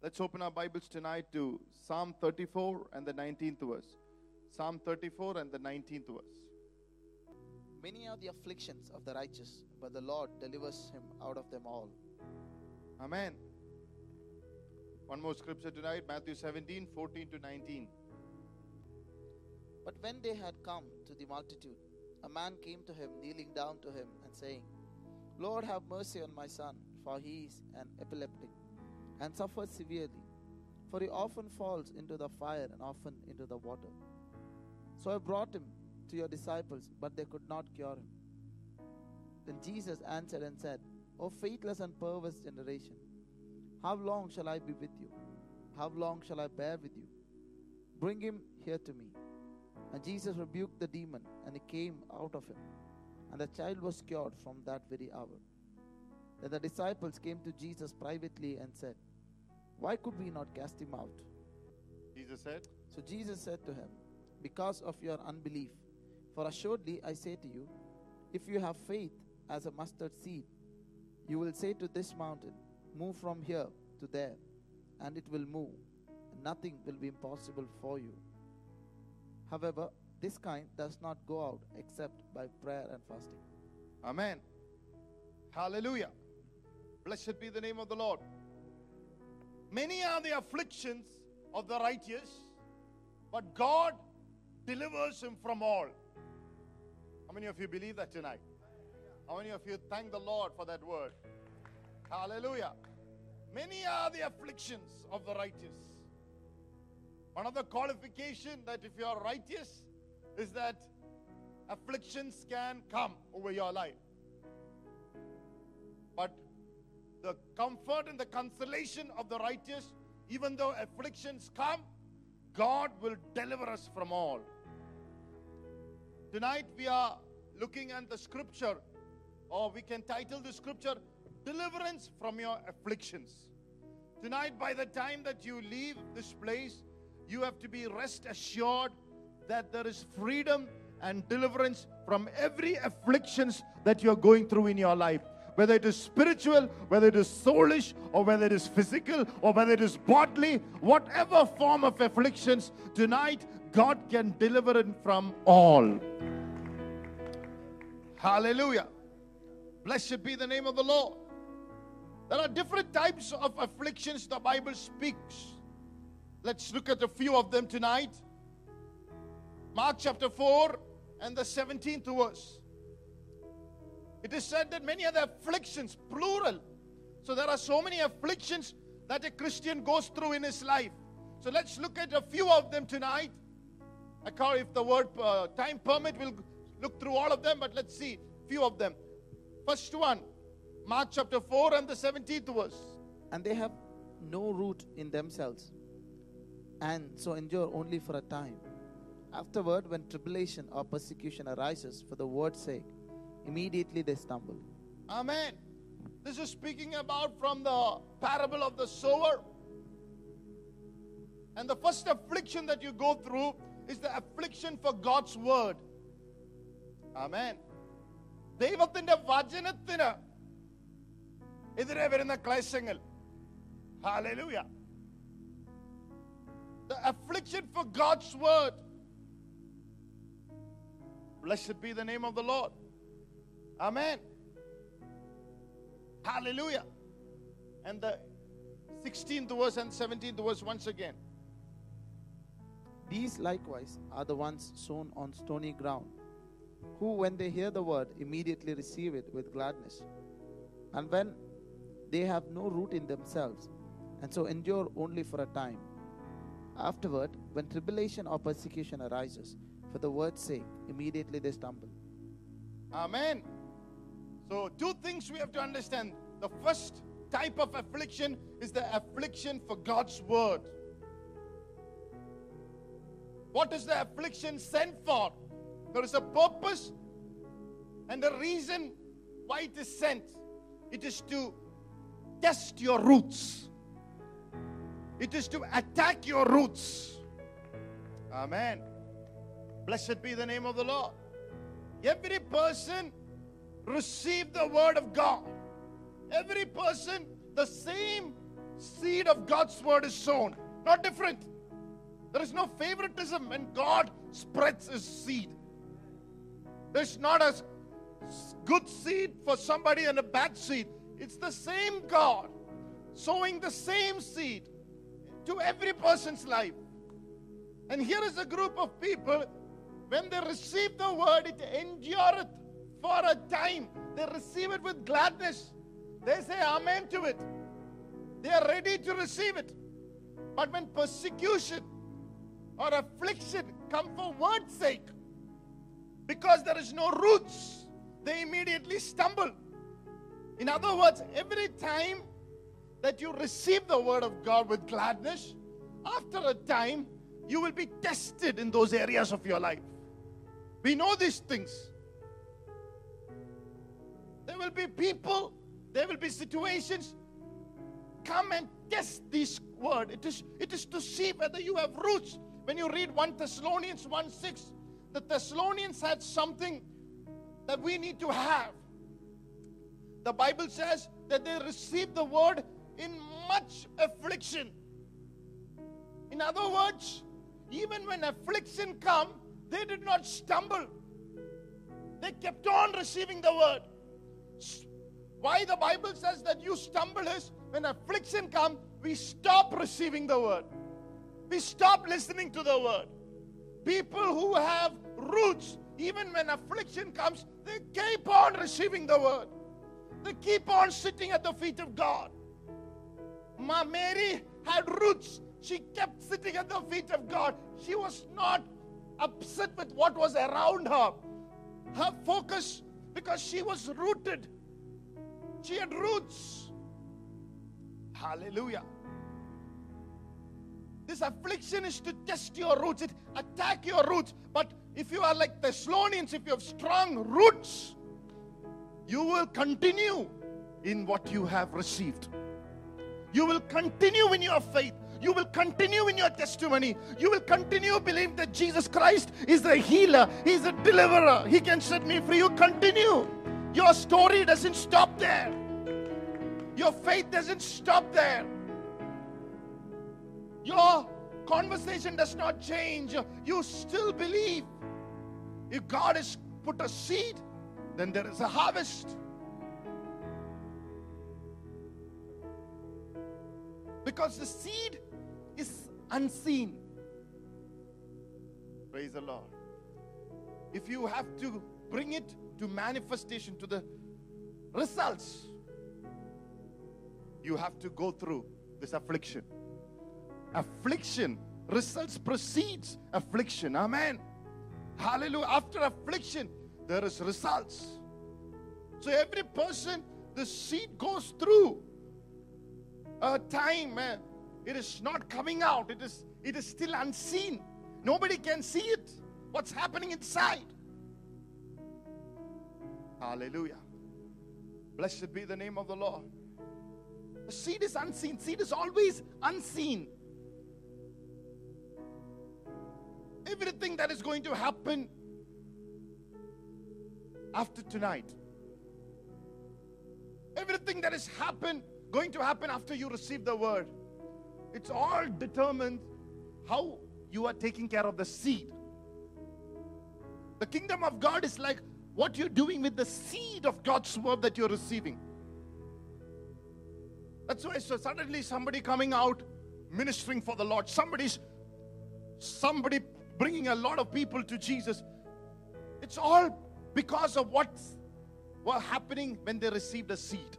Let's open our Bibles tonight to Psalm 34 and the 19th verse. Psalm 34 and the 19th verse. Many are the afflictions of the righteous, but the Lord delivers him out of them all. Amen. One more scripture tonight Matthew 17 14 to 19. But when they had come to the multitude, a man came to him, kneeling down to him, and saying, Lord, have mercy on my son, for he is an epileptic, and suffers severely. For he often falls into the fire and often into the water. So I brought him to your disciples, but they could not cure him. Then Jesus answered and said, O faithless and perverse generation, how long shall I be with you? How long shall I bear with you? Bring him here to me. And Jesus rebuked the demon, and he came out of him. And the child was cured from that very hour. Then the disciples came to Jesus privately and said, Why could we not cast him out? Jesus said, So Jesus said to him, Because of your unbelief. For assuredly I say to you, if you have faith as a mustard seed, you will say to this mountain, Move from here to there, and it will move, and nothing will be impossible for you. However, this kind does not go out except by prayer and fasting. Amen. Hallelujah. Blessed be the name of the Lord. Many are the afflictions of the righteous, but God delivers him from all. How many of you believe that tonight? How many of you thank the Lord for that word? Hallelujah. Many are the afflictions of the righteous. One of the qualification that if you are righteous is that afflictions can come over your life. But the comfort and the consolation of the righteous, even though afflictions come, God will deliver us from all. Tonight we are looking at the scripture, or we can title the scripture Deliverance from Your Afflictions. Tonight, by the time that you leave this place, you have to be rest assured that there is freedom and deliverance from every afflictions that you are going through in your life whether it is spiritual whether it is soulish or whether it is physical or whether it is bodily whatever form of afflictions tonight god can deliver it from all hallelujah blessed be the name of the lord there are different types of afflictions the bible speaks Let's look at a few of them tonight. Mark chapter 4 and the 17th verse. It is said that many other afflictions, plural. So there are so many afflictions that a Christian goes through in his life. So let's look at a few of them tonight. I call if the word uh, time permit, we'll look through all of them, but let's see few of them. First one, Mark chapter 4 and the 17th verse. And they have no root in themselves, and so endure only for a time. Afterward, when tribulation or persecution arises for the word's sake, immediately they stumble. Amen. This is speaking about from the parable of the sower. And the first affliction that you go through is the affliction for God's word. Amen. ദൈവത്തിന്റെ വചനത്തിന് എതിരെ വരുന്ന ക്ലേശങ്ങൾ hallelujah the affliction for God's word. Blessed be the name of the Lord. Amen. Hallelujah. And the 16th verse and 17th verse once again. These likewise are the ones sown on stony ground, who, when they hear the word, immediately receive it with gladness. And when they have no root in themselves, and so endure only for a time. Afterward, when tribulation or persecution arises, for the word's sake, immediately they stumble. Amen. So, two things we have to understand. The first type of affliction is the affliction for God's word. What is the affliction sent for? There is a purpose and a reason why it is sent. It is to test your roots, it is to attack your roots. Amen. Blessed be the name of the Lord. Every person receive the word of God. Every person, the same seed of God's word is sown. Not different. There is no favoritism when God spreads his seed. There's not a good seed for somebody and a bad seed. It's the same God sowing the same seed to every person's life. And here is a group of people, when they receive the word, it endureth for a time. They receive it with gladness. They say amen to it. They are ready to receive it. But when persecution or affliction come for word's sake, because there is no roots, they immediately stumble. In other words, every time that you receive the word of God with gladness, after a time, you will be tested in those areas of your life. We know these things. There will be people, there will be situations. Come and test this word. It is, it is to see whether you have roots. When you read 1 Thessalonians 1 6, the Thessalonians had something that we need to have. The Bible says that they received the word in much affliction. In other words, even when affliction come, they did not stumble. They kept on receiving the word. Why the Bible says that you stumble is when affliction come, we stop receiving the word. We stop listening to the word. People who have roots, even when affliction comes, they keep on receiving the word. They keep on sitting at the feet of God. Ma Mary had roots. She kept sitting at the feet of God. She was not upset with what was around her. Her focus, because she was rooted, she had roots. Hallelujah. This affliction is to test your roots, it attack your roots. But if you are like the Thessalonians, if you have strong roots, you will continue in what you have received. You will continue in your faith. You will continue in your testimony. You will continue believe that Jesus Christ is the healer. He's a deliverer. He can set me free. You continue. Your story doesn't stop there. Your faith doesn't stop there. Your conversation does not change. You still believe. If God has put a seed, then there is a harvest. Because the seed is unseen. Praise the Lord. If you have to bring it to manifestation, to the results, you have to go through this affliction. Affliction, results precedes affliction. Amen. Hallelujah. After affliction, there is results. So every person, the seed goes through a time it is not coming out. It is it is still unseen. Nobody can see it. What's happening inside? Hallelujah. Blessed be the name of the lord. The seed is unseen. Seed is always unseen. Everything that is going to happen after tonight everything that has happened going to happen after you receive the word. It's all determined how you are taking care of the seed. The kingdom of god is like what you're doing with the seed of god's word that you're receiving. That's why so suddenly somebody coming out ministering for the lord. Somebody's somebody bringing a lot of people to jesus. It's all because of what's what happening when they received a seed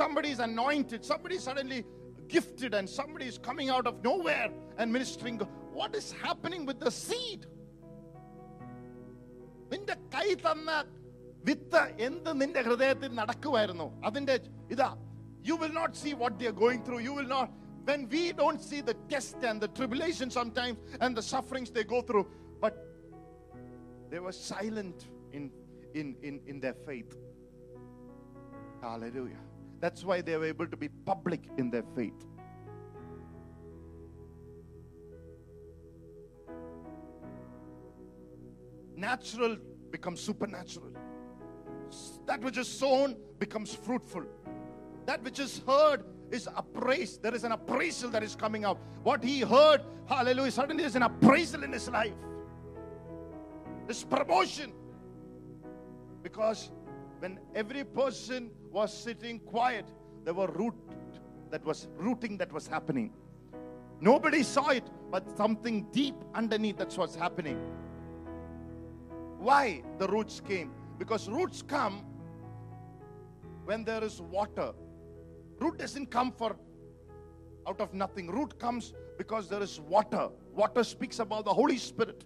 somebody is anointed somebody is suddenly gifted and somebody is coming out of nowhere and ministering what is happening with the seed നിന്റെ കൈ തന്ന വിത്ത് എന്ത് നിന്റെ ഹൃദയത്തിൽ നടക്കുമായിരുന്നു അതിന്റെ ഇതാ you will not see what the are going through you will not when we don't see the test and the tribulation sometimes and the sufferings they go through but they were silent in in in, in their faith hallelujah that's why they were able to be public in their faith natural becomes supernatural. That which is sown becomes fruitful. That which is heard is appraised. There is an appraisal that is coming out. What he heard, hallelujah, suddenly there's an appraisal in his life. This promotion. Because when every person was sitting quiet, there were root that was rooting that was happening. Nobody saw it, but something deep underneath that's what's happening. Why the roots came? Because roots come when there is water. Root doesn't come for out of nothing. Root comes because there is water. Water speaks about the Holy Spirit.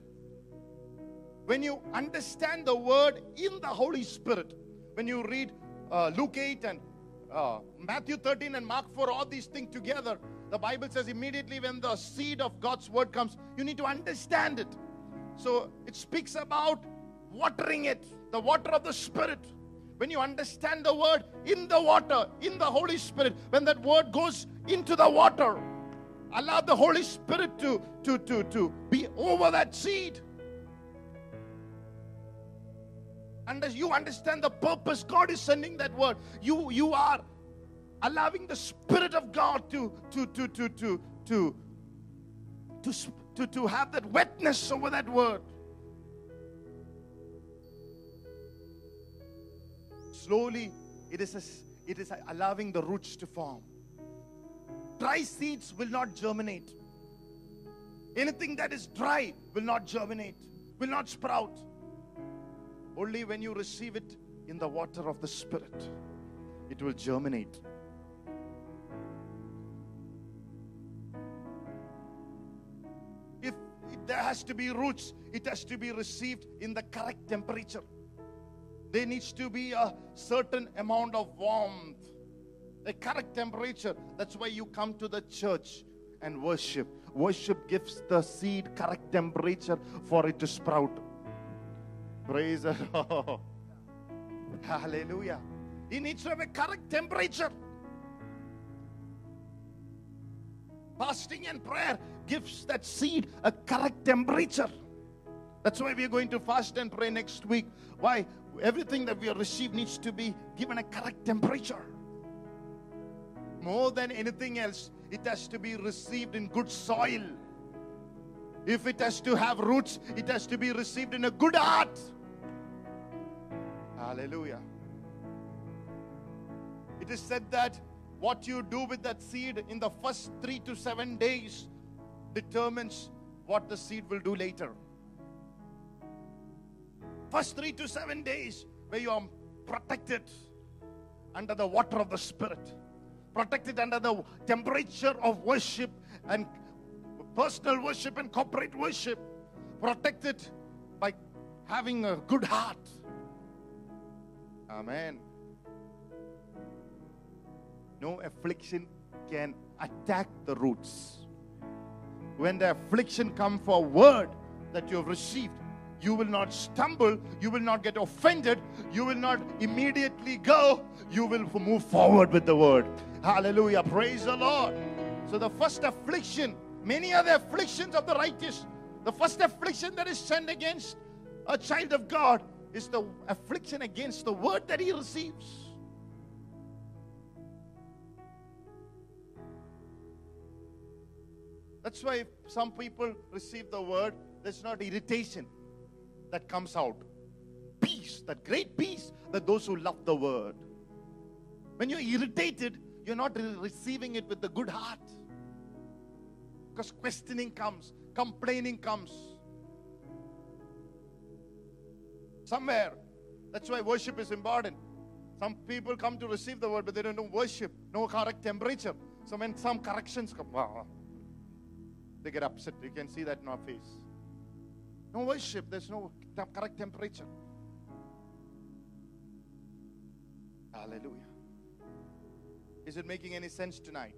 When you understand the word in the Holy Spirit, when you read uh, Luke 8 and uh, Matthew 13 and Mark 4, all these things together, the Bible says immediately when the seed of God's word comes, you need to understand it. So it speaks about watering it, the water of the Spirit. When you understand the word in the water, in the Holy Spirit, when that word goes into the water, allow the Holy Spirit to, to, to, to be over that seed. And as you understand the purpose God is sending that word, you you are allowing the Spirit of God to to to to to to to, to, to have that wetness over that word. Slowly, it is a, it is allowing the roots to form. Dry seeds will not germinate. Anything that is dry will not germinate, will not sprout. Only when you receive it in the water of the Spirit, it will germinate. If there has to be roots, it has to be received in the correct temperature. There needs to be a certain amount of warmth, a correct temperature. That's why you come to the church and worship. Worship gives the seed correct temperature for it to sprout. Praise the Lord. Hallelujah. It needs to have a correct temperature. Fasting and prayer gives that seed a correct temperature. That's why we are going to fast and pray next week. Why? Everything that we receive needs to be given a correct temperature. More than anything else, it has to be received in good soil. If it has to have roots, it has to be received in a good heart. Hallelujah. It is said that what you do with that seed in the first three to seven days determines what the seed will do later. First three to seven days, where you are protected under the water of the Spirit, protected under the temperature of worship and personal worship and corporate worship, protected by having a good heart. Amen. No affliction can attack the roots. When the affliction come for a word that you have received, you will not stumble, you will not get offended, you will not immediately go, you will move forward with the word. Hallelujah. Praise the Lord. So the first affliction, many are the afflictions of the righteous. The first affliction that is sent against a child of God is the affliction against the word that he receives. That's why some people receive the word, there's not irritation that comes out. Peace, that great peace that those who love the word. When you're irritated, you're not re- receiving it with a good heart. Because questioning comes, complaining comes. Somewhere. That's why worship is important. Some people come to receive the word, but they don't know worship, no correct temperature. So when some corrections come, wow, they get upset. You can see that in our face. No worship, there's no correct temperature. Hallelujah. Is it making any sense tonight?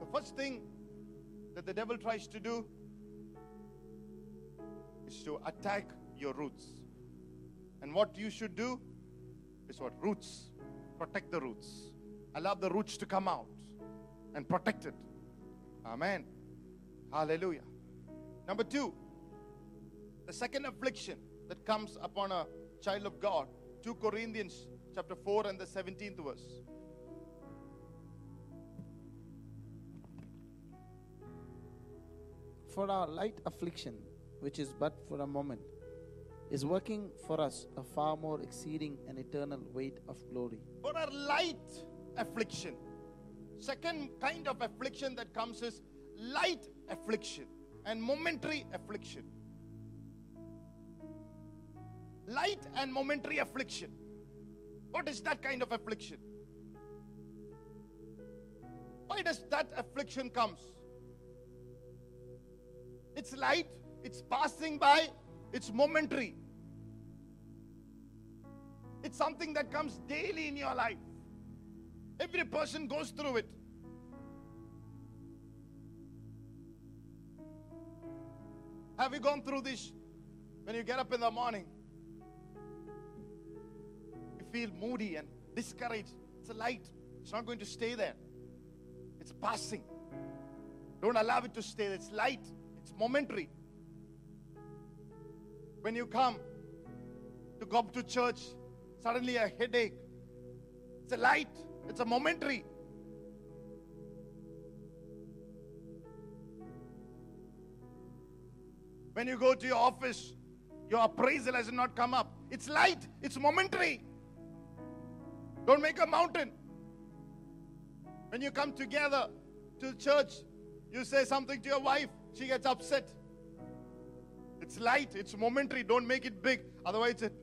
The first thing that the devil tries to do is to attack your roots. And what you should do is what? Roots. Protect the roots. Allow the roots to come out and protect it. Amen. Hallelujah. Number two, the second affliction that comes upon a child of God, 2 Corinthians chapter 4 and the 17th verse. For our light affliction, which is but for a moment, is working for us a far more exceeding and eternal weight of glory. For our light affliction. Second kind of affliction that comes is light affliction and momentary affliction. Light and momentary affliction. What is that kind of affliction? Why does that affliction comes? It's light, it's passing by, it's momentary. It's something that comes daily in your life. Every person goes through it. Have you gone through this? When you get up in the morning, you feel moody and discouraged. It's a light, it's not going to stay there, it's passing. Don't allow it to stay. It's light, it's momentary. When you come to up to church, suddenly a headache. It's a light, it's a momentary. When you go to your office, your appraisal has not come up. It's light, it's momentary. Don't make a mountain. When you come together to church, you say something to your wife, she gets upset. It's light, it's momentary. Don't make it big. Otherwise, it,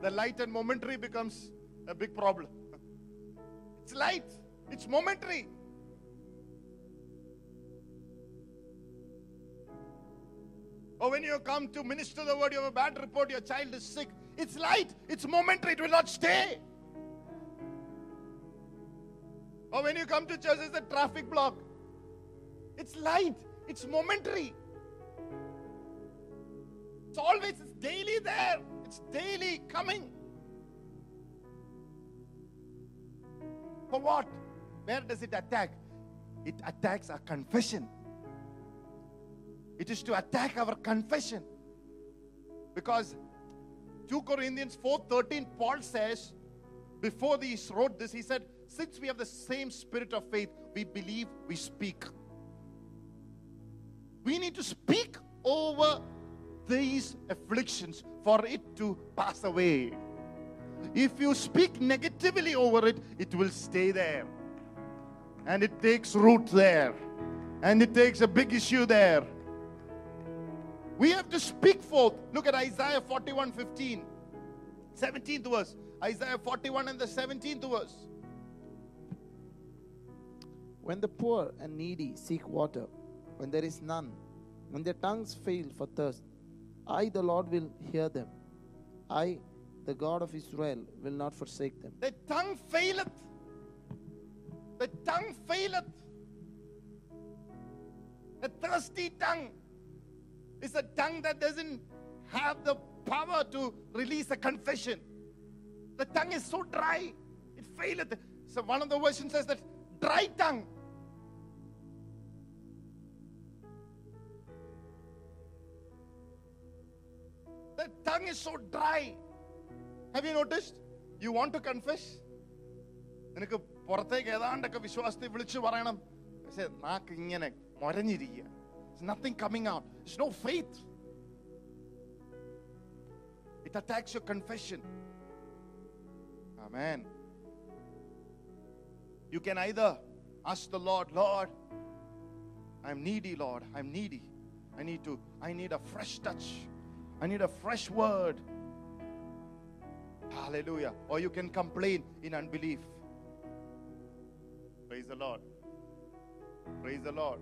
the light and momentary becomes a big problem. It's light, it's momentary. Or when you come to minister the word, you have a bad report, your child is sick. It's light, it's momentary, it will not stay. Or when you come to church, there's a traffic block. It's light, it's momentary. It's always, it's daily there, it's daily coming. For what? Where does it attack? It attacks our confession. It is to attack our confession. Because 2 Corinthians 4:13, Paul says, before he wrote this, he said, Since we have the same spirit of faith, we believe, we speak. We need to speak over these afflictions for it to pass away. If you speak negatively over it, it will stay there. And it takes root there. And it takes a big issue there. We have to speak forth. Look at Isaiah 41 15, 17th verse. Isaiah 41 and the 17th verse. When the poor and needy seek water, when there is none, when their tongues fail for thirst, I, the Lord, will hear them. I, the God of Israel, will not forsake them. The tongue faileth. The tongue faileth. A thirsty tongue is a tongue that doesn't have the power to release a confession. The tongue is so dry, it faileth. So one of the versions says that dry tongue. The tongue is so dry. Have you noticed? You want to confess? നിനക്ക് പുറത്തേക്ക് ഏതാണ്ടൊക്കെ വിശ്വാസത്തെ വിളിച്ചു പറയണം പക്ഷെ നാക്ക് ഇങ്ങനെ മൊരഞ്ഞിരിക്കുക nothing coming out it's no faith it attacks your confession Amen. You can either ask the Lord, Lord, I'm needy, Lord. I'm needy. I need to, I need a fresh touch. I need a fresh word. Hallelujah. Or you can complain in unbelief. Praise the Lord. Praise the Lord.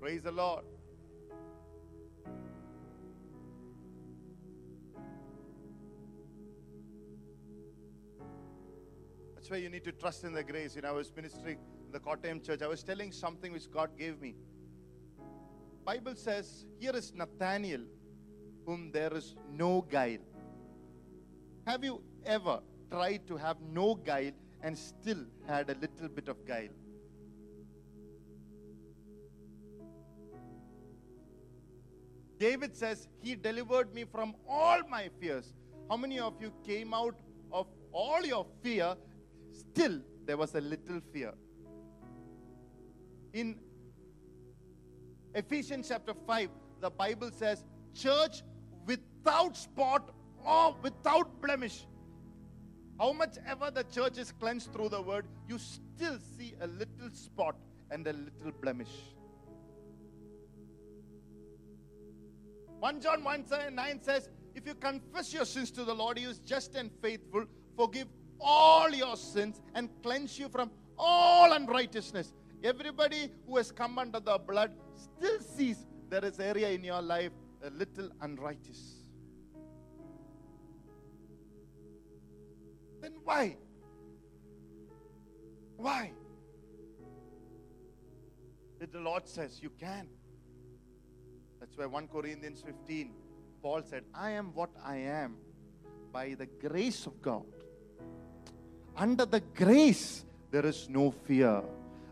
Praise the Lord. That's why you need to trust in the grace. You know, I was ministering in the Kottayam church. I was telling something which God gave me. Bible says, here is Nathaniel, whom there is no guile. Have you ever tried to have no guile and still had a little bit of guile? David says, He delivered me from all my fears. How many of you came out of all your fear, still there was a little fear. In Ephesians chapter 5, the Bible says, church without spot or without blemish. How much ever the church is cleansed through the word, you still see a little spot and a little blemish. 1 John 1 9 says, If you confess your sins to the Lord, He is just and faithful, forgive all your sins and cleanse you from all unrighteousness. Everybody who has come under the blood still sees there is area in your life a little unrighteous. Why? Why? The Lord says you can. That's why 1 Corinthians 15, Paul said, I am what I am by the grace of God. Under the grace, there is no fear.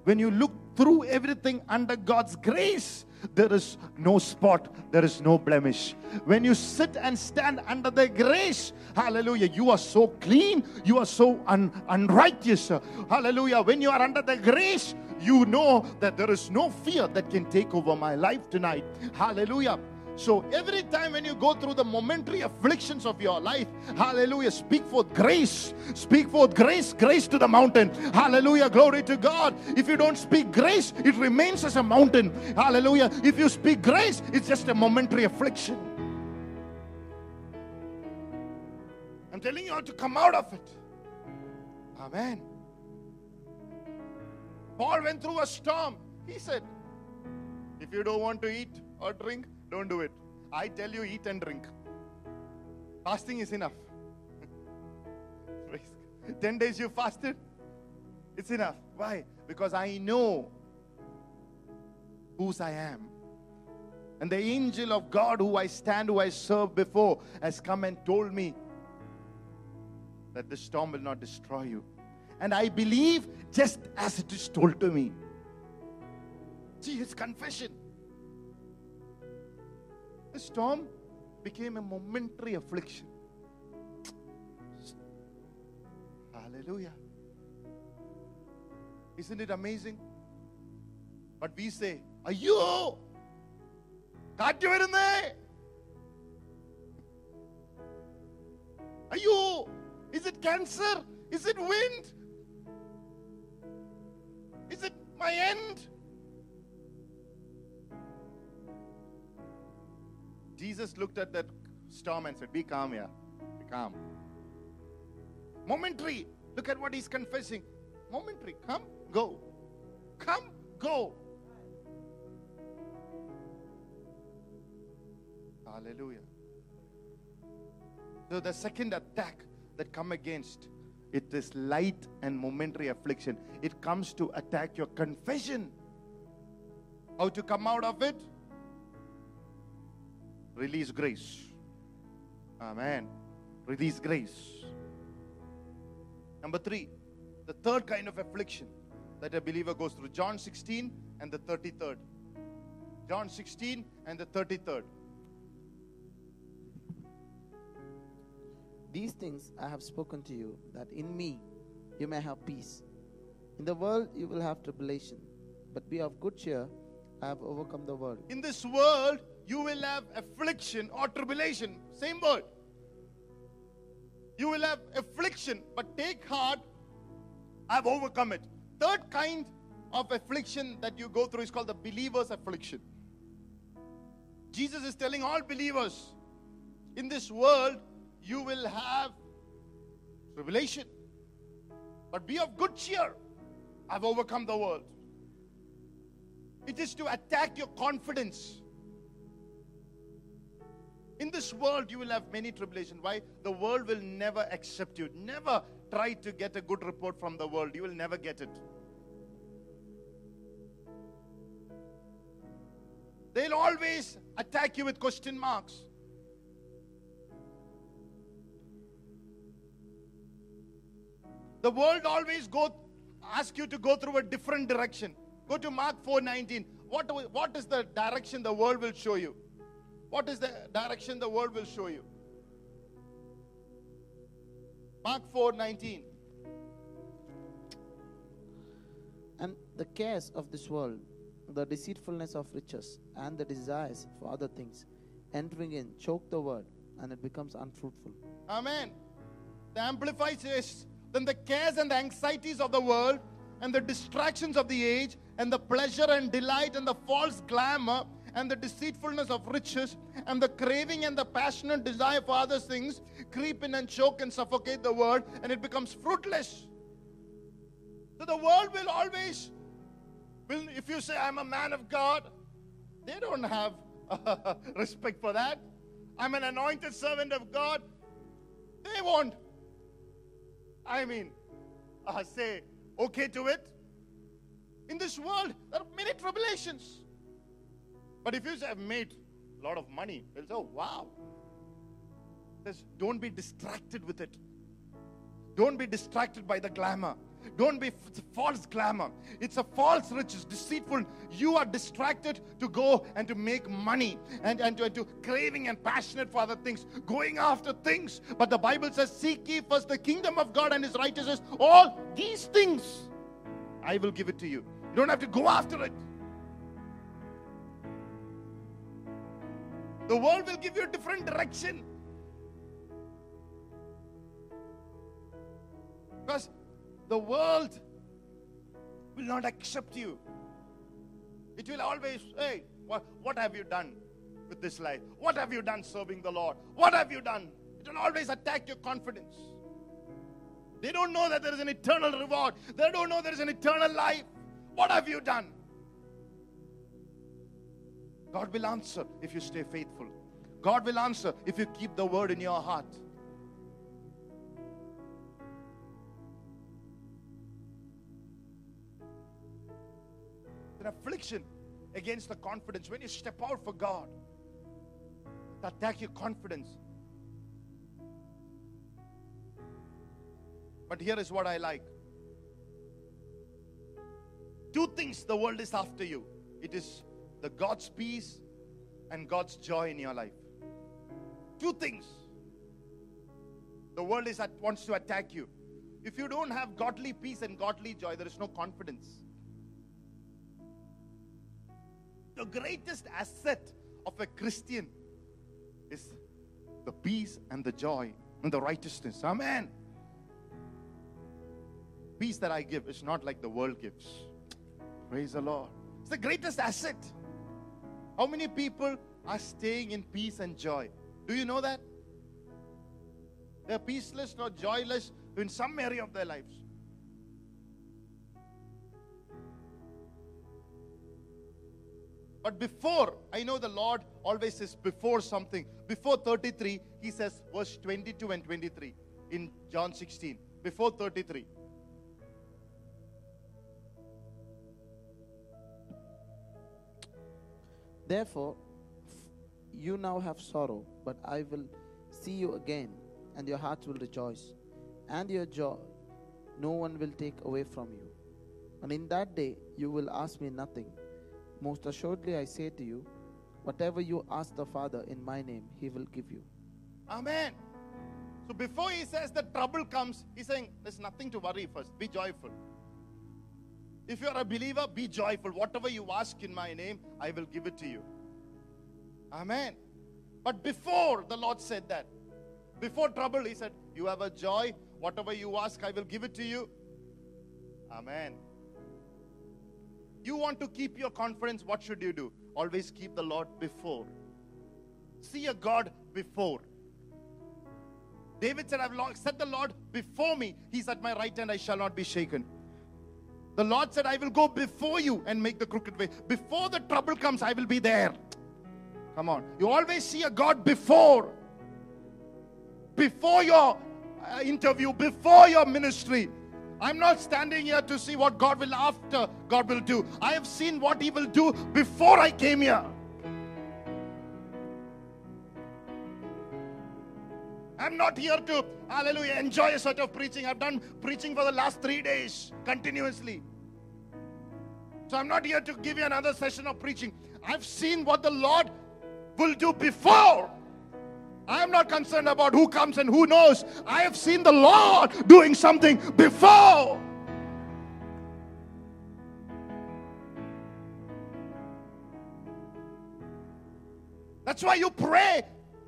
When you look through everything under God's grace, there is no spot, there is no blemish. When you sit and stand under the grace, hallelujah, you are so clean, you are so un- unrighteous. Hallelujah. When you are under the grace, you know that there is no fear that can take over my life tonight. Hallelujah. So every time when you go through the momentary afflictions of your life, hallelujah, speak forth grace. Speak forth grace, grace to the mountain. Hallelujah, glory to God. If you don't speak grace, it remains as a mountain. Hallelujah. If you speak grace, it's just a momentary affliction. I'm telling you how to come out of it. Amen. Paul went through a storm. He said, If you don't want to eat or drink, don't do it. I tell you, eat and drink. Fasting is enough. 10 days you fasted, it's enough. Why? Because I know whose I am. And the angel of God who I stand, who I serve before, has come and told me that the storm will not destroy you. And I believe just as it is told to me. See his confession. The storm became a momentary affliction. Hallelujah. Isn't it amazing? But we say, അയ്യോ കാറ്റ് വരുന്നേ അയ്യോ is it cancer is it wind is it my end Jesus looked at that storm and said, Be calm here. Be calm. Momentary. Look at what he's confessing. Momentary. Come, go. Come, go. Hallelujah. So the second attack that come against it is light and momentary affliction. It comes to attack your confession. How to come out of it? Release grace. Amen. Release grace. Number three, the third kind of affliction that a believer goes through. John 16 and the 33rd. John 16 and the 33rd. These things I have spoken to you, that in me you may have peace. In the world you will have tribulation, but be of good cheer. I have overcome the world. In this world, you will have affliction or tribulation. Same word. You will have affliction, but take heart, I've overcome it. Third kind of affliction that you go through is called the believer's affliction. Jesus is telling all believers in this world, you will have tribulation, but be of good cheer. I've overcome the world. It is to attack your confidence. In this world, you will have many tribulations. Why? The world will never accept you. Never try to get a good report from the world. You will never get it. They'll always attack you with question marks. The world always go ask you to go through a different direction. Go to Mark 4:19. What, what is the direction the world will show you? What is the direction the world will show you? Mark 4 19. And the cares of this world, the deceitfulness of riches, and the desires for other things, entering in, choke the word, and it becomes unfruitful. Amen. The Amplified says, then the cares and the anxieties of the world and the distractions of the age and the pleasure and delight and the false glamour and the deceitfulness of riches and the craving and the passionate desire for other things creep in and choke and suffocate the word and it becomes fruitless. So the world will always, will, if you say, I'm a man of God, they don't have respect for that. I'm an anointed servant of God. They won't, I mean, uh, say okay to it. In this world, there are many tribulations. But if you I've made a lot of money, they'll say, oh, wow. Says, don't be distracted with it. Don't be distracted by the glamour. Don't be false glamour. It's a false riches, deceitful. You are distracted to go and to make money and, and, to, and to craving and passionate for other things, going after things. But the Bible says, Seek ye first the kingdom of God and his righteousness. All these things I will give it to you. You don't have to go after it. The world will give you a different direction. Because the world will not accept you. It will always, say, what, what have you done with this life? What have you done serving the Lord? What have you done? It will always attack your confidence. They don't know that there is an eternal reward. They don't know there is an eternal life. What have you done? God will answer if you stay faithful. God will answer if you keep the word in your heart. An affliction against the confidence. When you step out for God, attack your confidence. But here is what I like. Two things the world is after you. It is the God's peace and God's joy in your life. Two things. The world is at, wants to attack you. If you don't have godly peace and godly joy, there is no confidence. The greatest asset of a Christian is the peace and the joy and the righteousness. Amen. Peace that I give is not like the world gives. Praise the Lord. It's the greatest asset. How many people are staying in peace and joy? Do you know that? They're peaceless or joyless in some area of their lives. But before, I know the Lord always says before something. Before 33, He says verse 22 and 23 in John 16. Before 33. Therefore, you now have sorrow, but I will see you again, and your hearts will rejoice, and your joy no one will take away from you. And in that day you will ask me nothing. Most assuredly, I say to you, whatever you ask the Father in my name, he will give you. Amen. So before he says the trouble comes, he's saying there's nothing to worry first. Be joyful. If you're a believer, be joyful. Whatever you ask in my name, I will give it to you. Amen. But before the Lord said that, before trouble, he said, You have a joy. Whatever you ask, I will give it to you. Amen. You want to keep your confidence, what should you do? Always keep the Lord before. See a God before. David said, I've set the Lord before me. He's at my right hand, I shall not be shaken. The Lord said, I will go before you and make the crooked way. Before the trouble comes, I will be there. Come on. You always see a God before. Before your uh, interview, before your ministry. I'm not standing here to see what God will after God will do. I have seen what He will do before I came here. I'm not here to, hallelujah, enjoy a sort of preaching. I've done preaching for the last three days continuously. So I'm not here to give you another session of preaching. I've seen what the Lord will do before. I am not concerned about who comes and who knows. I have seen the Lord doing something before. That's why you pray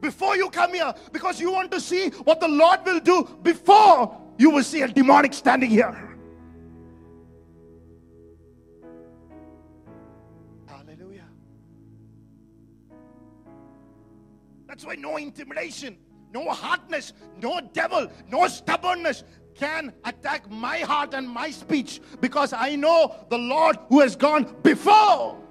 before you come here because you want to see what the Lord will do before you will see a demonic standing here. Hallelujah. That's why no intimidation, no hardness, no devil, no stubbornness can attack my heart and my speech because I know the Lord who has gone before.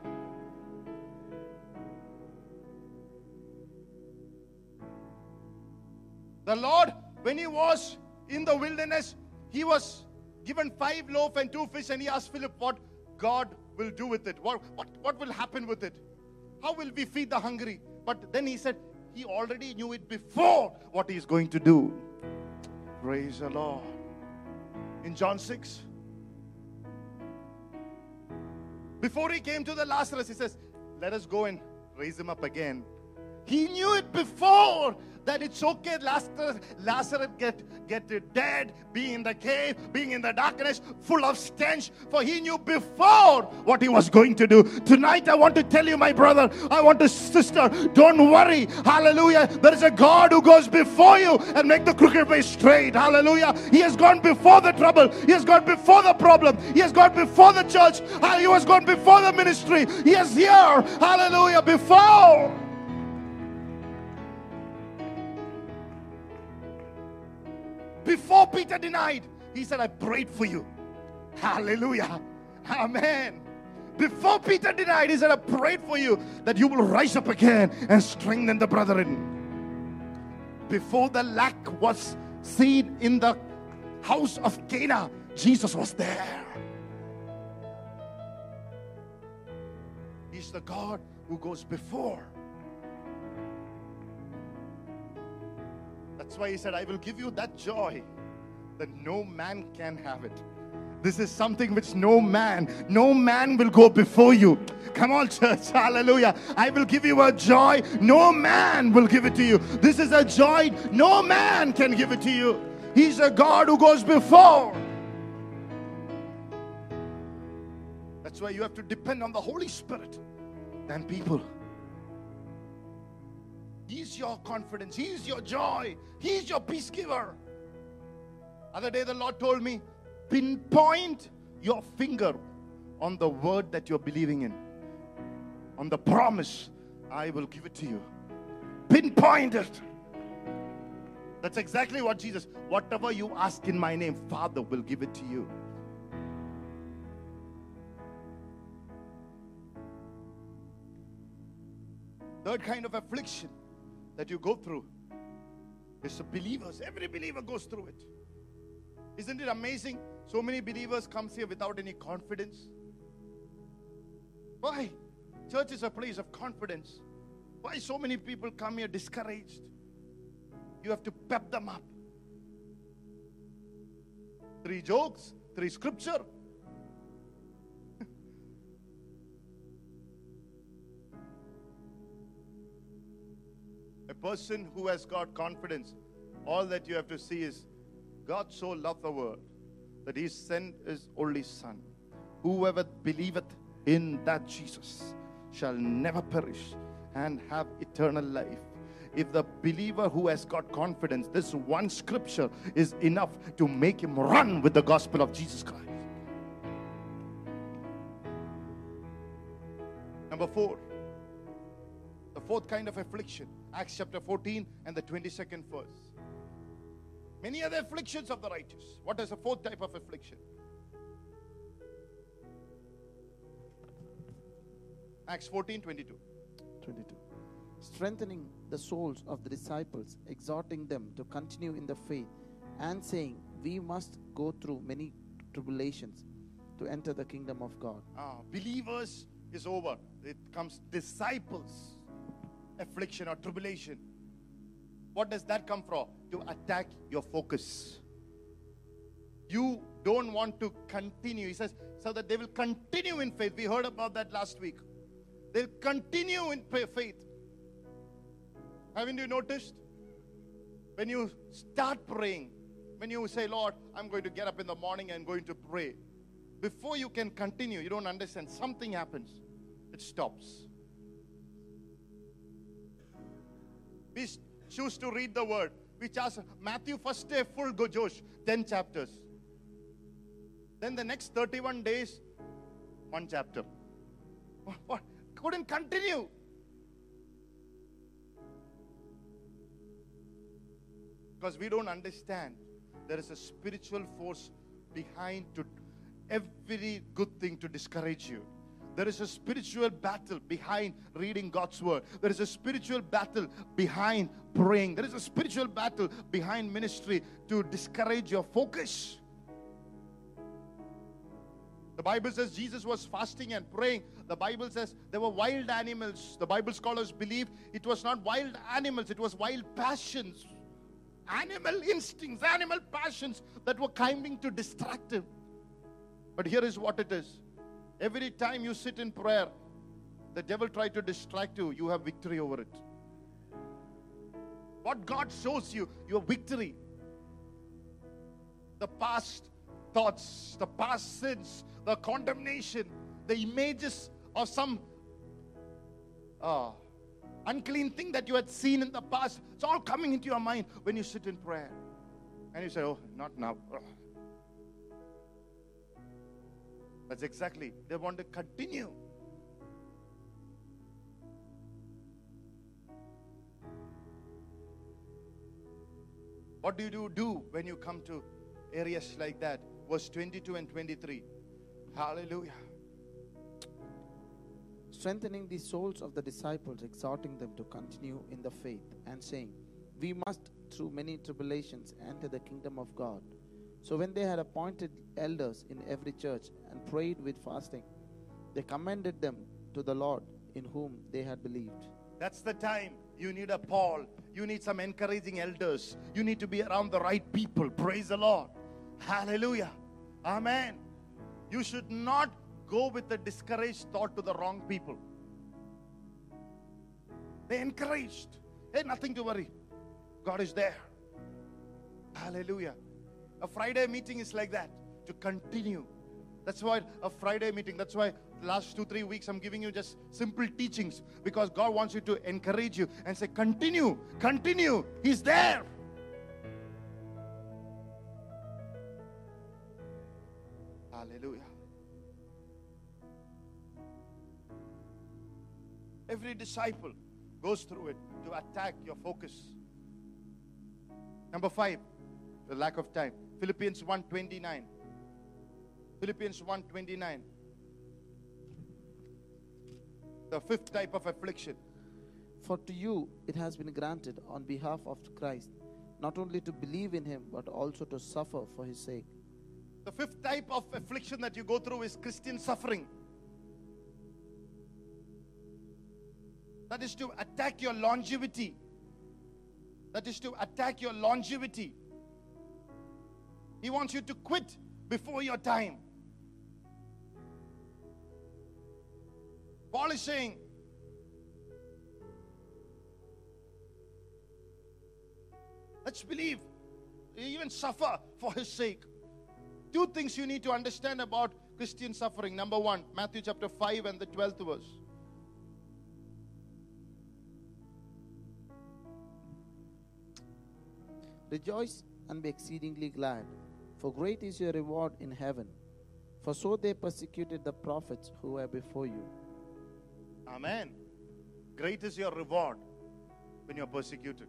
The Lord, when he was in the wilderness, he was given five loaves and two fish, and he asked Philip what God will do with it. What, what, what will happen with it? How will we feed the hungry? But then he said, he already knew it before what he's going to do. Praise the Lord. In John 6, before he came to the Lazarus, he says, Let us go and raise him up again. He knew it before that it's okay Lazarus, Lazarus get, get dead, being in the cave, being in the darkness, full of stench, for he knew before what he was going to do. Tonight I want to tell you, my brother, I want to sister, don't worry. Hallelujah. There is a God who goes before you and make the crooked way straight. Hallelujah. He has gone before the trouble. He has gone before the problem. He has gone before the church. He has gone before the ministry. He is here. Hallelujah. Before. Before Peter denied, he said, I prayed for you. Hallelujah. Amen. Before Peter denied, he said, I prayed for you that you will rise up again and strengthen the brethren. Before the lack was seen in the house of Cana, Jesus was there. He's the God who goes before. That's why he said, I will give you that joy that no man can have it. This is something which no man, no man will go before you. Come on, church. Hallelujah. I will give you a joy. No man will give it to you. This is a joy no man can give it to you. He's a God who goes before. That's why you have to depend on the Holy Spirit than people. He's your confidence. He's your joy. He's your peace giver. Other day, the Lord told me, pinpoint your finger on the word that you're believing in, on the promise. I will give it to you. Pinpoint it. That's exactly what Jesus, whatever you ask in my name, Father will give it to you. Third kind of affliction that you go through It's believers. Every believer goes through it. Isn't it amazing? So many believers comes here without any confidence. Why? Church is a place of confidence. Why so many people come here discouraged? You have to pep them up. Three jokes, three scripture. Person who has got confidence, all that you have to see is God so loved the world that he sent his only son. Whoever believeth in that Jesus shall never perish and have eternal life. If the believer who has got confidence, this one scripture is enough to make him run with the gospel of Jesus Christ. Number four, fourth kind of affliction, Acts chapter 14 and the 22nd verse. Many other afflictions of the righteous. What is the fourth type of affliction? Acts 14 22. 22. Strengthening the souls of the disciples, exhorting them to continue in the faith, and saying, We must go through many tribulations to enter the kingdom of God. Ah, believers is over. It comes disciples, affliction or tribulation. What does that come from? To attack your focus. You don't want to continue. He says, so that they will continue in faith. We heard about that last week. They'll continue in faith. Haven't you noticed? When you start praying, when you say, Lord, I'm going to get up in the morning and going to pray, before you can continue, you don't understand, something happens. It stops. We choose to read the word. We choose Matthew first day, full go Josh, 10 chapters. Then the next 31 days, one chapter. What? what? Couldn't continue. Because we don't understand there is a spiritual force behind to every good thing to discourage you. There is a spiritual battle behind reading God's word. There is a spiritual battle behind praying. There is a spiritual battle behind ministry to discourage your focus. The Bible says Jesus was fasting and praying. The Bible says there were wild animals. The Bible scholars believe it was not wild animals, it was wild passions, animal instincts, animal passions that were coming to distract him. But here is what it is every time you sit in prayer, the devil tries to distract you, you have victory over it. What God shows you, your victory. The past thoughts, the past sins, the condemnation, the images of some uh, unclean thing that you had seen in the past. It's all coming into your mind when you sit in prayer. And you say, Oh, not now. That's exactly. They want to continue. What do you do when you come to areas like that? Verse 22 and 23. Hallelujah. strengthening the souls of the disciples, exhorting them to continue in the faith, and saying, We must, through many tribulations, enter the kingdom of God. So when they had appointed elders in every church and prayed with fasting, they commended them to the Lord in whom they had believed. That's the time you need a Paul. You need some encouraging elders. You need to be around the right people. Praise the Lord. Hallelujah. Amen. You should not go with a discouraged thought to the wrong people. They encouraged. Hey, nothing to worry. God is there. Hallelujah. A Friday meeting is like that to continue. That's why a Friday meeting, that's why last two, three weeks I'm giving you just simple teachings because God wants you to encourage you and say, continue, continue. He's there. Hallelujah. Every disciple goes through it to attack your focus. Number five, the lack of time. Philippians 1:29. Philippians 1:29. The fifth type of affliction. For to you it has been granted on behalf of Christ not only to believe in him, but also to suffer for his sake. The fifth type of affliction that you go through is Christian suffering. That is to attack your longevity. That is to attack your longevity. He wants you to quit before your time. Paul is saying, let's believe, even suffer for his sake. Two things you need to understand about Christian suffering. Number one, Matthew chapter 5 and the 12th verse. Rejoice and be exceedingly glad, for great is your reward in heaven. For so they persecuted the prophets who were before you. Amen. Great is your reward when you're persecuted.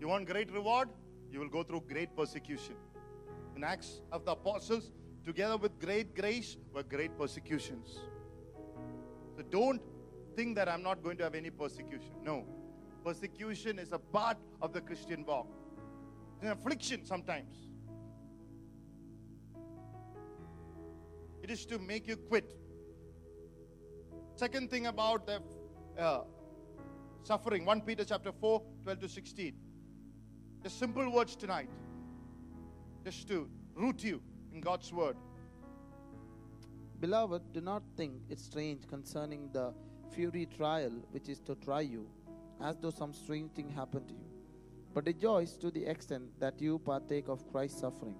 You want great reward? You will go through great persecution. In Acts of the Apostles, together with great grace, were great persecutions. So don't think that I'm not going to have any persecution. No. Persecution is a part of the Christian walk. It's an affliction sometimes. It is to make you quit. Second thing about the uh, suffering, 1 Peter chapter 4, 12 to 16. Just simple words tonight. Just to root you in God's word. Beloved, do not think it strange concerning the fury trial which is to try you, as though some strange thing happened to you. But rejoice to the extent that you partake of Christ's suffering,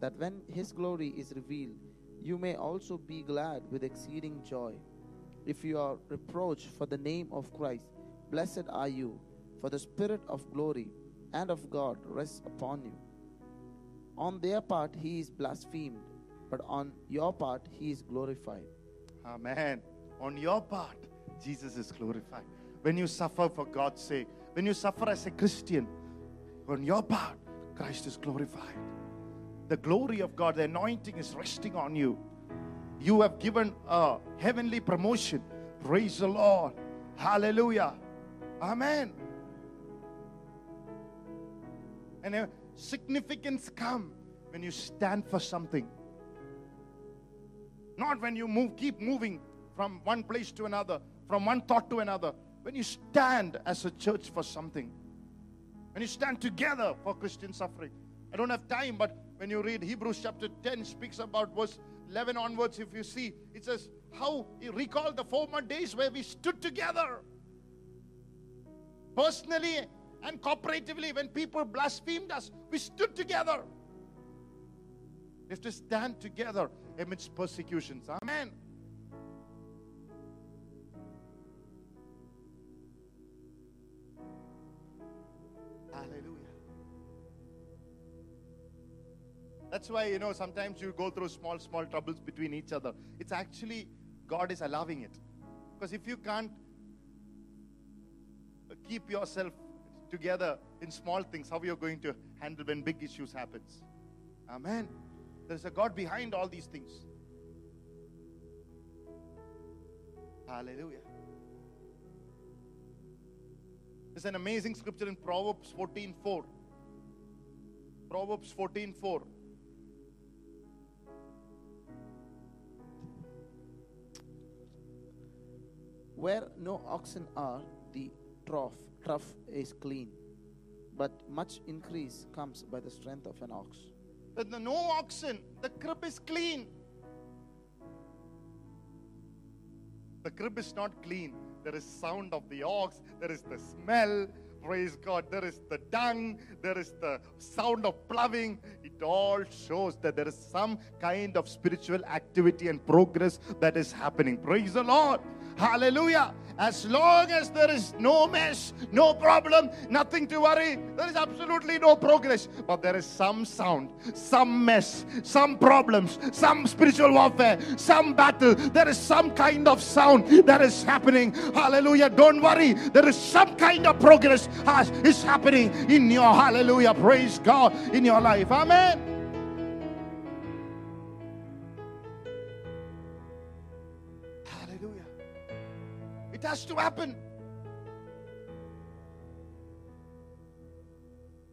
that when his glory is revealed, you may also be glad with exceeding joy. If you are reproached for the name of Christ, blessed are you, for the Spirit of glory and of God rests upon you. On their part he is blasphemed, but on your part he is glorified. Amen. On your part, Jesus is glorified. When you suffer for God's sake, when you suffer as a Christian, on your part, Christ is glorified. The glory of God, the anointing is resting on you. You have given a heavenly promotion. Praise the Lord. Hallelujah. Amen. And a significance come when you stand for something. Not when you move, keep moving from one place to another, from one thought to another. When you stand as a church for something. When you stand together for Christian suffering. I don't have time, but when you read Hebrews chapter 10 speaks about verse 11 onwards, if you see, it says how he recalled the former days where we stood together. Personally and cooperatively, when people blasphemed us, we stood together. We have to stand together amidst persecutions. Amen. That's why, you know, sometimes you go through small, small troubles between each other. It's actually God is allowing it. Because if you can't keep yourself together in small things, how you're you going to handle when big issues happens? Amen. There's a God behind all these things. Hallelujah. There's an amazing scripture in Proverbs 14:4. Proverbs 14:4. Where no oxen are, the trough, trough is clean, but much increase comes by the strength of an ox. With no oxen, the crib is clean. The crib is not clean. There is sound of the ox, there is the smell. Praise God. There is the dung, there is the sound of ploughing. It all shows that there is some kind of spiritual activity and progress that is happening. Praise the Lord. Hallelujah. As long as there is no mess, no problem, nothing to worry, there is absolutely no progress. But there is some sound, some mess, some problems, some spiritual warfare, some battle. There is some kind of sound that is happening. Hallelujah. Don't worry. There is some kind of progress has, is happening in your hallelujah. Praise God in your life. Amen. Has to happen.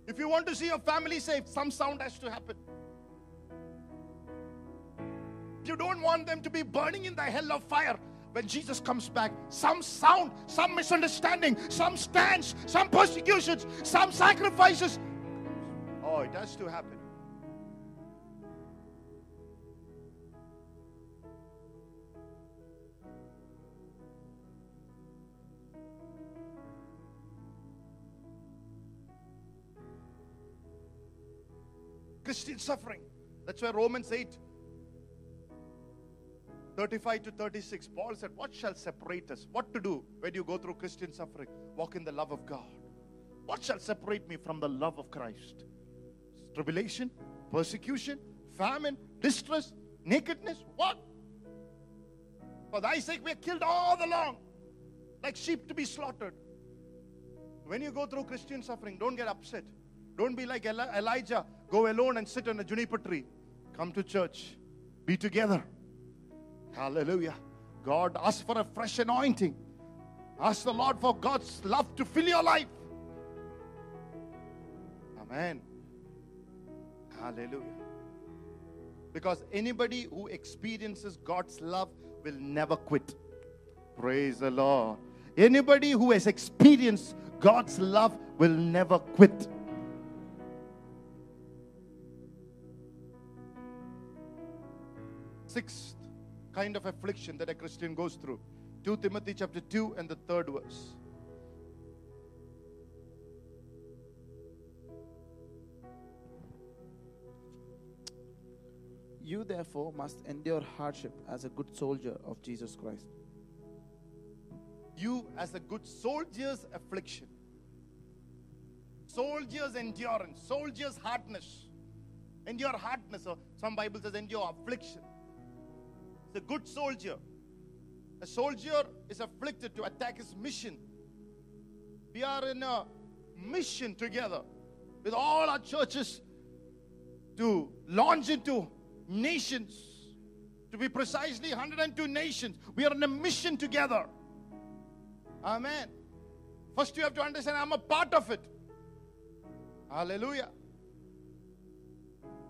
If you want to see your family saved, some sound has to happen. You don't want them to be burning in the hell of fire when Jesus comes back, some sound, some misunderstanding, some stands, some persecutions, some sacrifices. Oh, it has to happen. Christian suffering. That's why Romans 8 35 to 36, Paul said, What shall separate us? What to do when you go through Christian suffering? Walk in the love of God. What shall separate me from the love of Christ? Tribulation, persecution, famine, distress, nakedness? What? For thy sake we are killed all along, like sheep to be slaughtered. When you go through Christian suffering, don't get upset. Don't be like Elijah, go alone and sit on a juniper tree. Come to church, be together. Hallelujah. God, ask for a fresh anointing. Ask the Lord for God's love to fill your life. Amen. Hallelujah. Because anybody who experiences God's love will never quit. Praise the Lord. Anybody who has experienced God's love will never quit. sixth kind of affliction that a Christian goes through. 2 Timothy chapter 2 and the third verse. You therefore must endure hardship as a good soldier of Jesus Christ. You, as a good soldier's affliction, soldier's endurance, soldier's hardness, endure hardness, or some Bible says endure affliction a good soldier. A soldier is afflicted to attack his mission. We are in a mission together with all our churches to launch into nations, to be precisely 102 nations. We are in a mission together. Amen. First, you have to understand I'm a part of it. Hallelujah.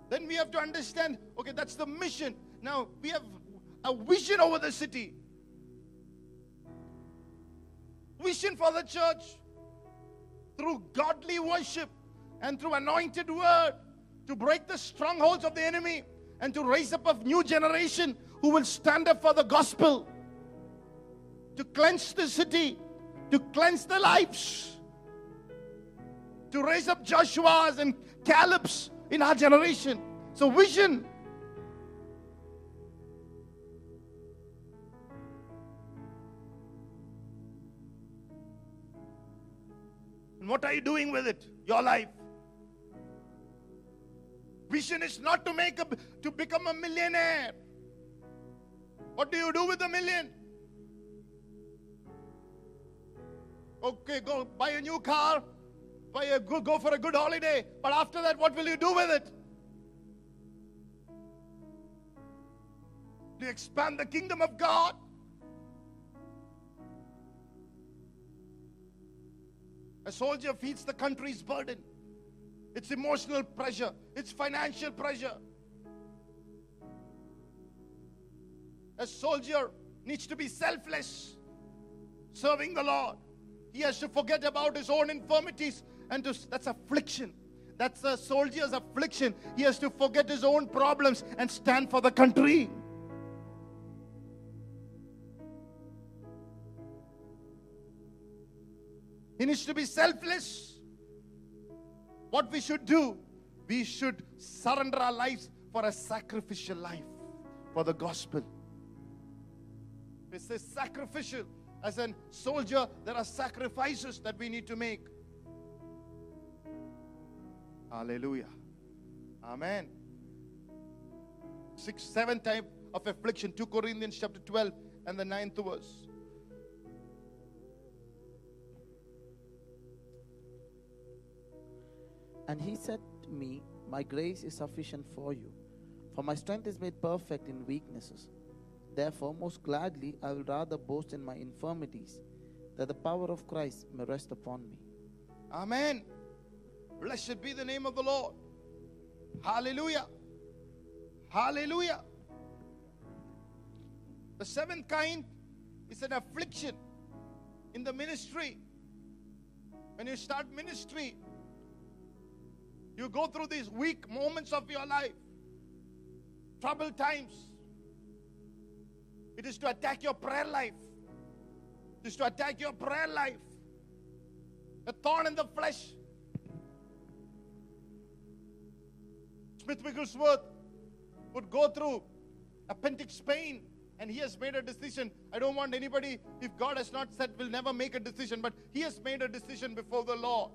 Then we have to understand okay, that's the mission. Now we have a vision over the city, vision for the church through godly worship and through anointed word to break the strongholds of the enemy and to raise up a new generation who will stand up for the gospel to cleanse the city, to cleanse the lives, to raise up Joshua's and Caleb's in our generation. So, vision. And what are you doing with it? Your life. Vision is not to make a to become a millionaire. What do you do with a million? Okay, go buy a new car, buy a good, go for a good holiday. But after that, what will you do with it? Do you expand the kingdom of God? A soldier feeds the country's burden. It's emotional pressure, it's financial pressure. A soldier needs to be selfless, serving the Lord. He has to forget about his own infirmities and to, that's affliction. That's a soldier's affliction. He has to forget his own problems and stand for the country. He needs to be selfless. What we should do, we should surrender our lives for a sacrificial life for the gospel. It says sacrificial. As a soldier, there are sacrifices that we need to make. Hallelujah. Amen. Six, seven type of affliction. 2 Corinthians chapter 12 and the ninth verse. And he said to me, My grace is sufficient for you, for my strength is made perfect in weaknesses. Therefore, most gladly, I will rather boast in my infirmities, that the power of Christ may rest upon me. Amen. Blessed be the name of the Lord. Hallelujah. Hallelujah. The seventh kind is an affliction in the ministry. When you start ministry, you go through these weak moments of your life, troubled times. It is to attack your prayer life. It is to attack your prayer life. A thorn in the flesh. Smith Wigglesworth would go through appendix pain and he has made a decision. I don't want anybody, if God has not said, will never make a decision, but he has made a decision before the law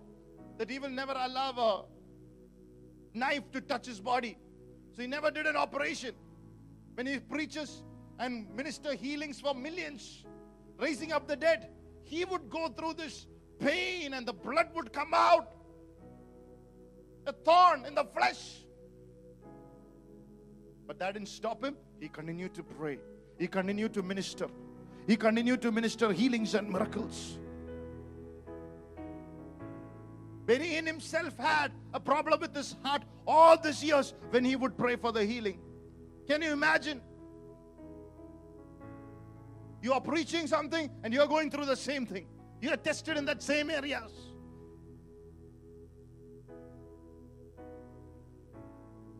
that he will never allow a knife to touch his body. So he never did an operation. When he preaches and minister healings for millions, raising up the dead, he would go through this pain and the blood would come out. A thorn in the flesh. But that didn't stop him. He continued to pray. He continued to minister. He continued to minister healings and miracles. When he in himself had a problem with his heart all these years when he would pray for the healing. Can you imagine? You are preaching something and you are going through the same thing. You are tested in that same areas.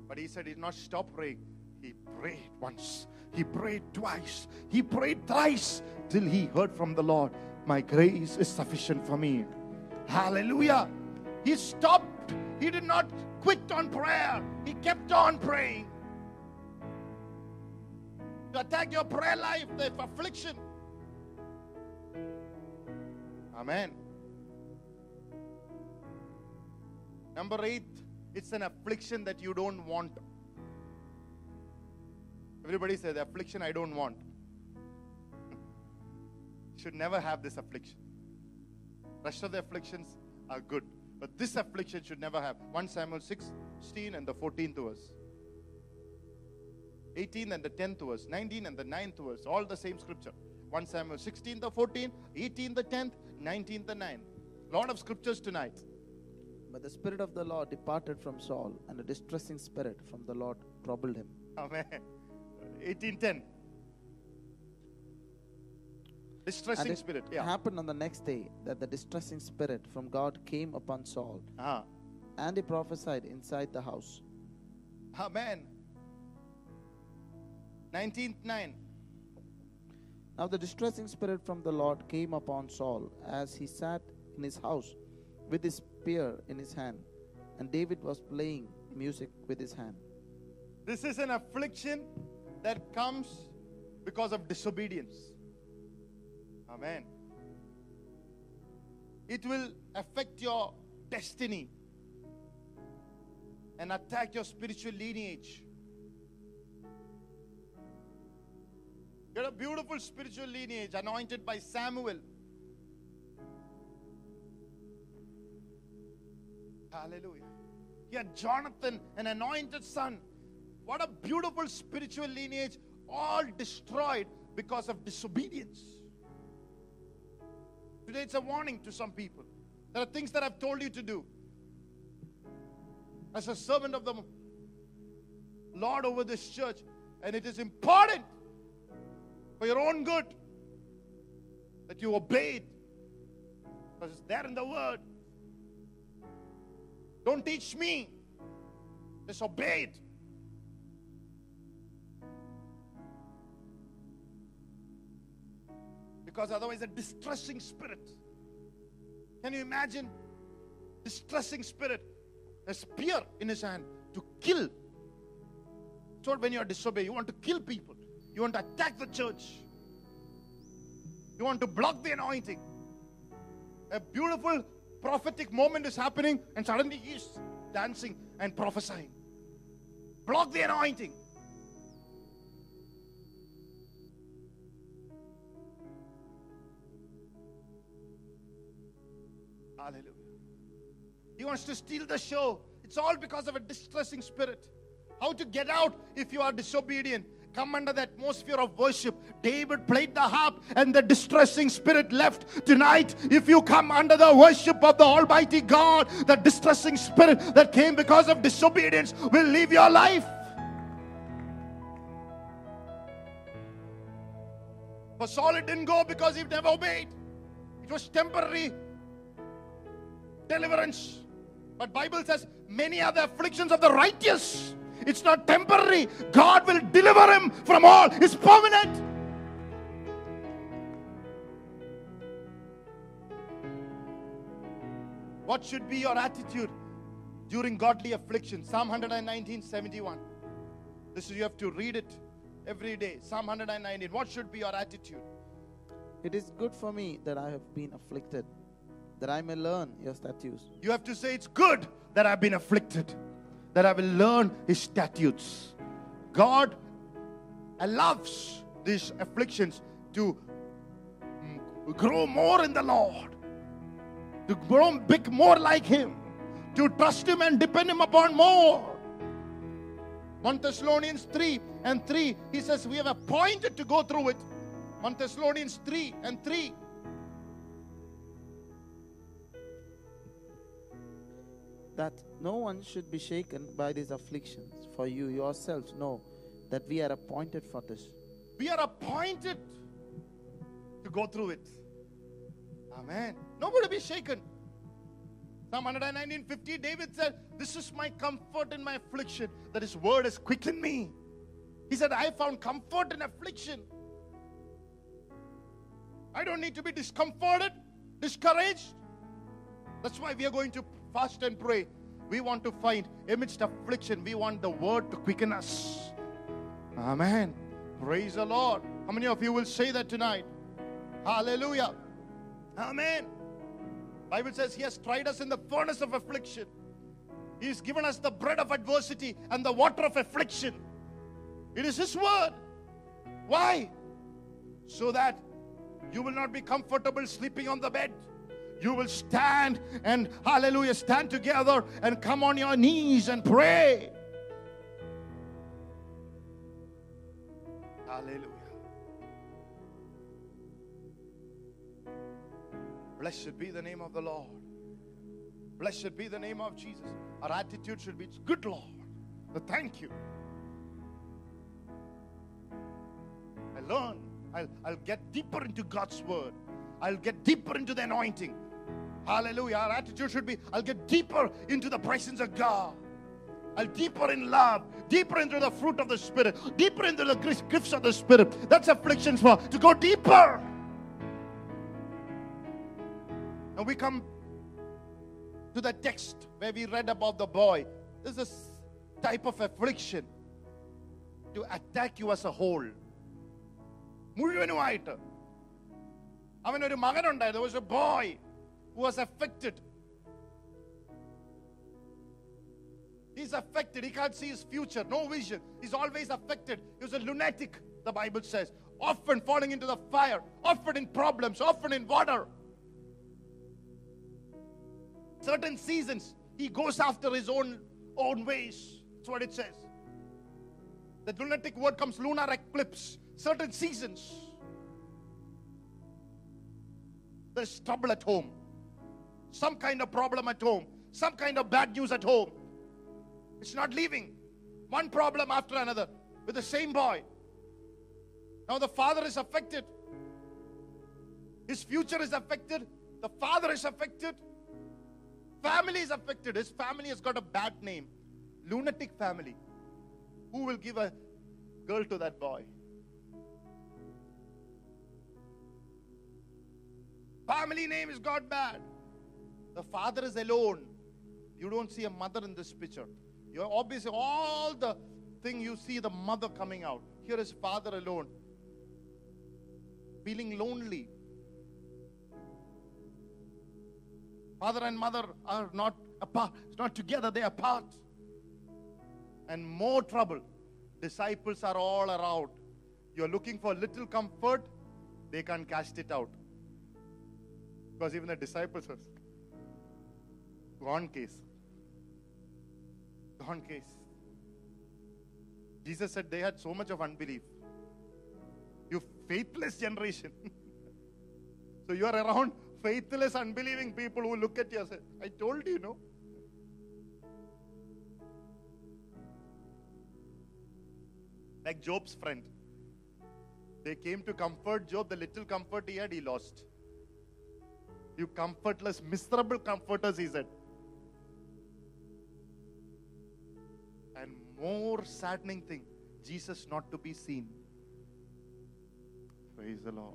But he said he did not stop praying. He prayed once. He prayed twice. He prayed thrice till he heard from the Lord, My grace is sufficient for me. Hallelujah. He stopped. He did not quit on prayer. He kept on praying. to attack your prayer life, the affliction. Amen. Number eight, it's an affliction that you don't want. Everybody says, the affliction I don't want. Should never have this affliction. Rest of the afflictions are good. But this affliction should never have. 1 Samuel 16 and the 14th verse. 18 and the 10th verse. 19 and the 9th verse. All the same scripture. 1 Samuel 16 the 14th, 18 the 10th, 19 the 9th. Lot of scriptures tonight. But the Spirit of the Lord departed from Saul, and a distressing spirit from the Lord troubled him. Amen. 1810. Distressing And it spirit. Yeah. happened on the next day that the distressing spirit from God came upon Saul, Ah. and he prophesied inside the house. Amen. 19th 9. Now the distressing spirit from the Lord came upon Saul as he sat in his house with his spear in his hand, and David was playing music with his hand. This is an affliction that comes because of disobedience. Amen. It will affect your destiny and attack your spiritual lineage. You're a beautiful spiritual lineage anointed by Samuel. Hallelujah. He had Jonathan, an anointed son. What a beautiful spiritual lineage, all destroyed because of disobedience. Today it's a warning to some people. There are things that I've told you to do. As a servant of the Lord over this church, and it is important for your own good that you obey it. Because it's there in the word. Don't teach me. Just obey it. Because otherwise, a distressing spirit. Can you imagine? Distressing spirit, a spear in his hand to kill. Not when you are disobey. You want to kill people. You want to attack the church. You want to block the anointing. A beautiful prophetic moment is happening, and suddenly he's dancing and prophesying. Block the anointing. Wants to steal the show. It's all because of a distressing spirit. How to get out if you are disobedient? Come under the atmosphere of worship. David played the harp and the distressing spirit left. Tonight, if you come under the worship of the Almighty God, the distressing spirit that came because of disobedience will leave your life. For Saul, it didn't go because he never obeyed. It was temporary deliverance. But Bible says many are the afflictions of the righteous. It's not temporary. God will deliver him from all. It's permanent. What should be your attitude during godly affliction? Psalm 119, 71. This is you have to read it every day. Psalm 119. What should be your attitude? It is good for me that I have been afflicted, that I may learn your statutes. You have to say, It's good that I've been afflicted, that I will learn His statutes. God allows these afflictions to mm, grow more in the Lord, to grow big more like Him, to trust Him and depend Him upon more. 1 Thessalonians 3 and 3, he says, We have appointed to go through it. 1 Thessalonians 3 and 3. That no one should be shaken by these afflictions, for you yourselves know that we are appointed for this. We are appointed to go through it. Amen. Nobody be shaken. Psalm 119, 50, David said, This is my comfort in my affliction, that his word has quickened me. He said, I found comfort in affliction. I don't need to be discomforted, discouraged. That's why we are going to fast and pray. We want to find amidst affliction, we want the word to quicken us. Amen. Praise the Lord. How many of you will say that tonight? Hallelujah. Amen. Bible says he has tried us in the furnace of affliction. He has given us the bread of adversity and the water of affliction. It is his word. Why? So that you will not be comfortable sleeping on the bed. You will stand and hallelujah, stand together and come on your knees and pray. Hallelujah. Blessed be the name of the Lord. Blessed be the name of Jesus. Our attitude should be good, Lord. Thank you. I learn. I'll, I'll get deeper into God's word. I'll get deeper into the anointing. Hallelujah. Our attitude should be I'll get deeper into the presence of God. I'll deeper in love, deeper into the fruit of the Spirit, deeper into the gifts of the Spirit. That's afflictions for to go deeper. And we come to the text where we read about the boy. This is a type of affliction to attack you as a whole. മുഴുവനുമായിട്ട് അവനൊരു മകനുണ്ടായിരുന്നു was A boy who was affected. He's affected. He can't see his future. No vision. He's always affected. He was a lunatic, the Bible says. Often falling into the fire, often in problems, often in water. Certain seasons, he goes after his own, own ways. That's what it says. The lunatic word comes lunar eclipse. Certain seasons. There's trouble at home some kind of problem at home, some kind of bad news at home. It's not leaving. One problem after another with the same boy. Now the father is affected. His future is affected. The father is affected. Family is affected. His family has got a bad name. Lunatic family. Who will give a girl to that boy? Family name is got bad. The father is alone. You don't see a mother in this picture. You're obviously all the thing you see the mother coming out. Here is father alone. Feeling lonely. Father and mother are not apart, it's not together, they are apart. And more trouble. Disciples are all around. You're looking for little comfort, they can't cast it out. Because even the disciples are Gone case. Gone case. Jesus said they had so much of unbelief. You faithless generation. so you are around faithless, unbelieving people who look at you and say, I told you, no? Like Job's friend. They came to comfort Job. The little comfort he had, he lost. You comfortless, miserable comforters, he said. More saddening thing, Jesus not to be seen. Praise the Lord.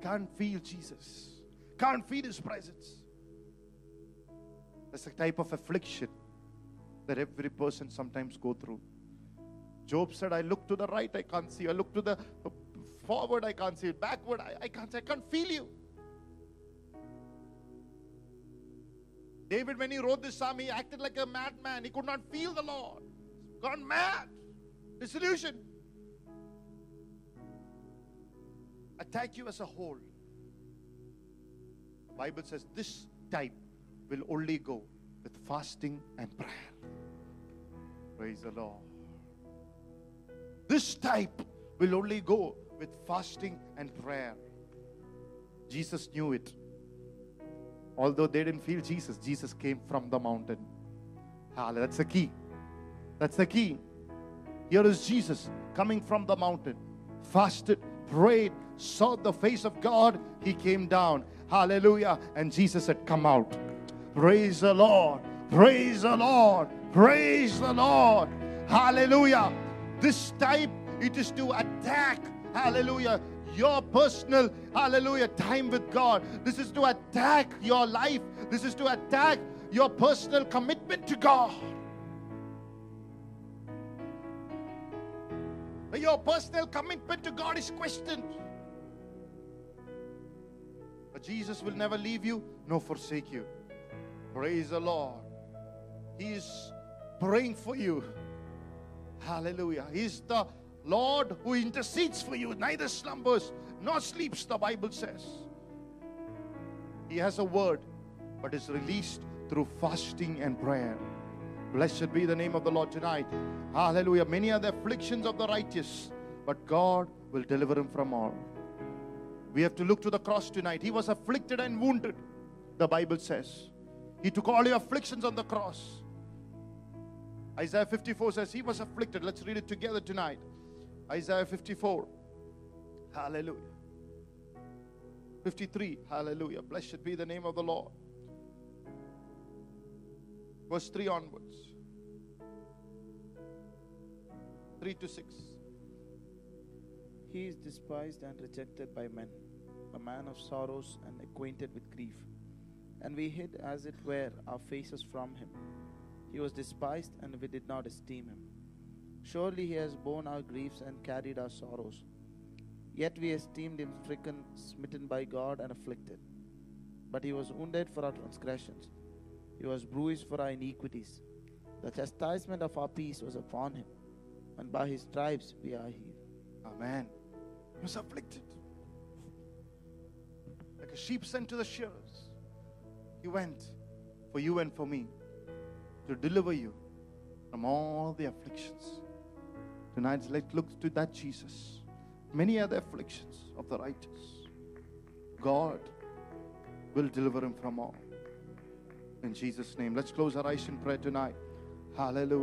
Can't feel Jesus. Can't feel his presence. That's a type of affliction that every person sometimes go through. Job said, I look to the right, I can't see. I look to the forward, I can't see. Backward, I, I can't see. I can't feel you. David, when he wrote this psalm, he acted like a madman. He could not feel the Lord gone mad, disillusioned. Attack you as a whole. The Bible says this type will only go with fasting and prayer. Praise the Lord. This type will only go with fasting and prayer. Jesus knew it. Although they didn't feel Jesus, Jesus came from the mountain. Hallelujah. That's the key. That's the key. Here is Jesus coming from the mountain, fasted, prayed, saw the face of God. He came down. Hallelujah. And Jesus said, Come out. Praise the Lord. Praise the Lord. Praise the Lord. Hallelujah. This type, it is to attack. Hallelujah your personal, hallelujah, time with God. This is to attack your life. This is to attack your personal commitment to God. Your personal commitment to God is questioned. But Jesus will never leave you nor forsake you. Praise the Lord. He is praying for you. Hallelujah. He's the Lord who intercedes for you, neither slumbers nor sleeps, the Bible says. He has a word, but is released through fasting and prayer. Blessed be the name of the Lord tonight. Hallelujah. Many are the afflictions of the righteous, but God will deliver him from all. We have to look to the cross tonight. He was afflicted and wounded, the Bible says. He took all your afflictions on the cross. Isaiah 54 says he was afflicted. Let's read it together tonight. Isaiah 54. Hallelujah. 53. Hallelujah. Blessed be the name of the Lord. Verse 3 onwards. 3 to 6. He is despised and rejected by men, a man of sorrows and acquainted with grief. And we hid, as it were, our faces from him. He was despised, and we did not esteem him. Surely he has borne our griefs and carried our sorrows. Yet we esteemed him stricken, smitten by God, and afflicted. But he was wounded for our transgressions, he was bruised for our iniquities. The chastisement of our peace was upon him, and by his stripes we are healed. Amen. He was afflicted. Like a sheep sent to the shearers. He went for you and for me to deliver you from all the afflictions. Tonight, let's look to that Jesus. Many other afflictions of the righteous. God will deliver him from all. In Jesus' name. Let's close our eyes in prayer tonight. Hallelujah.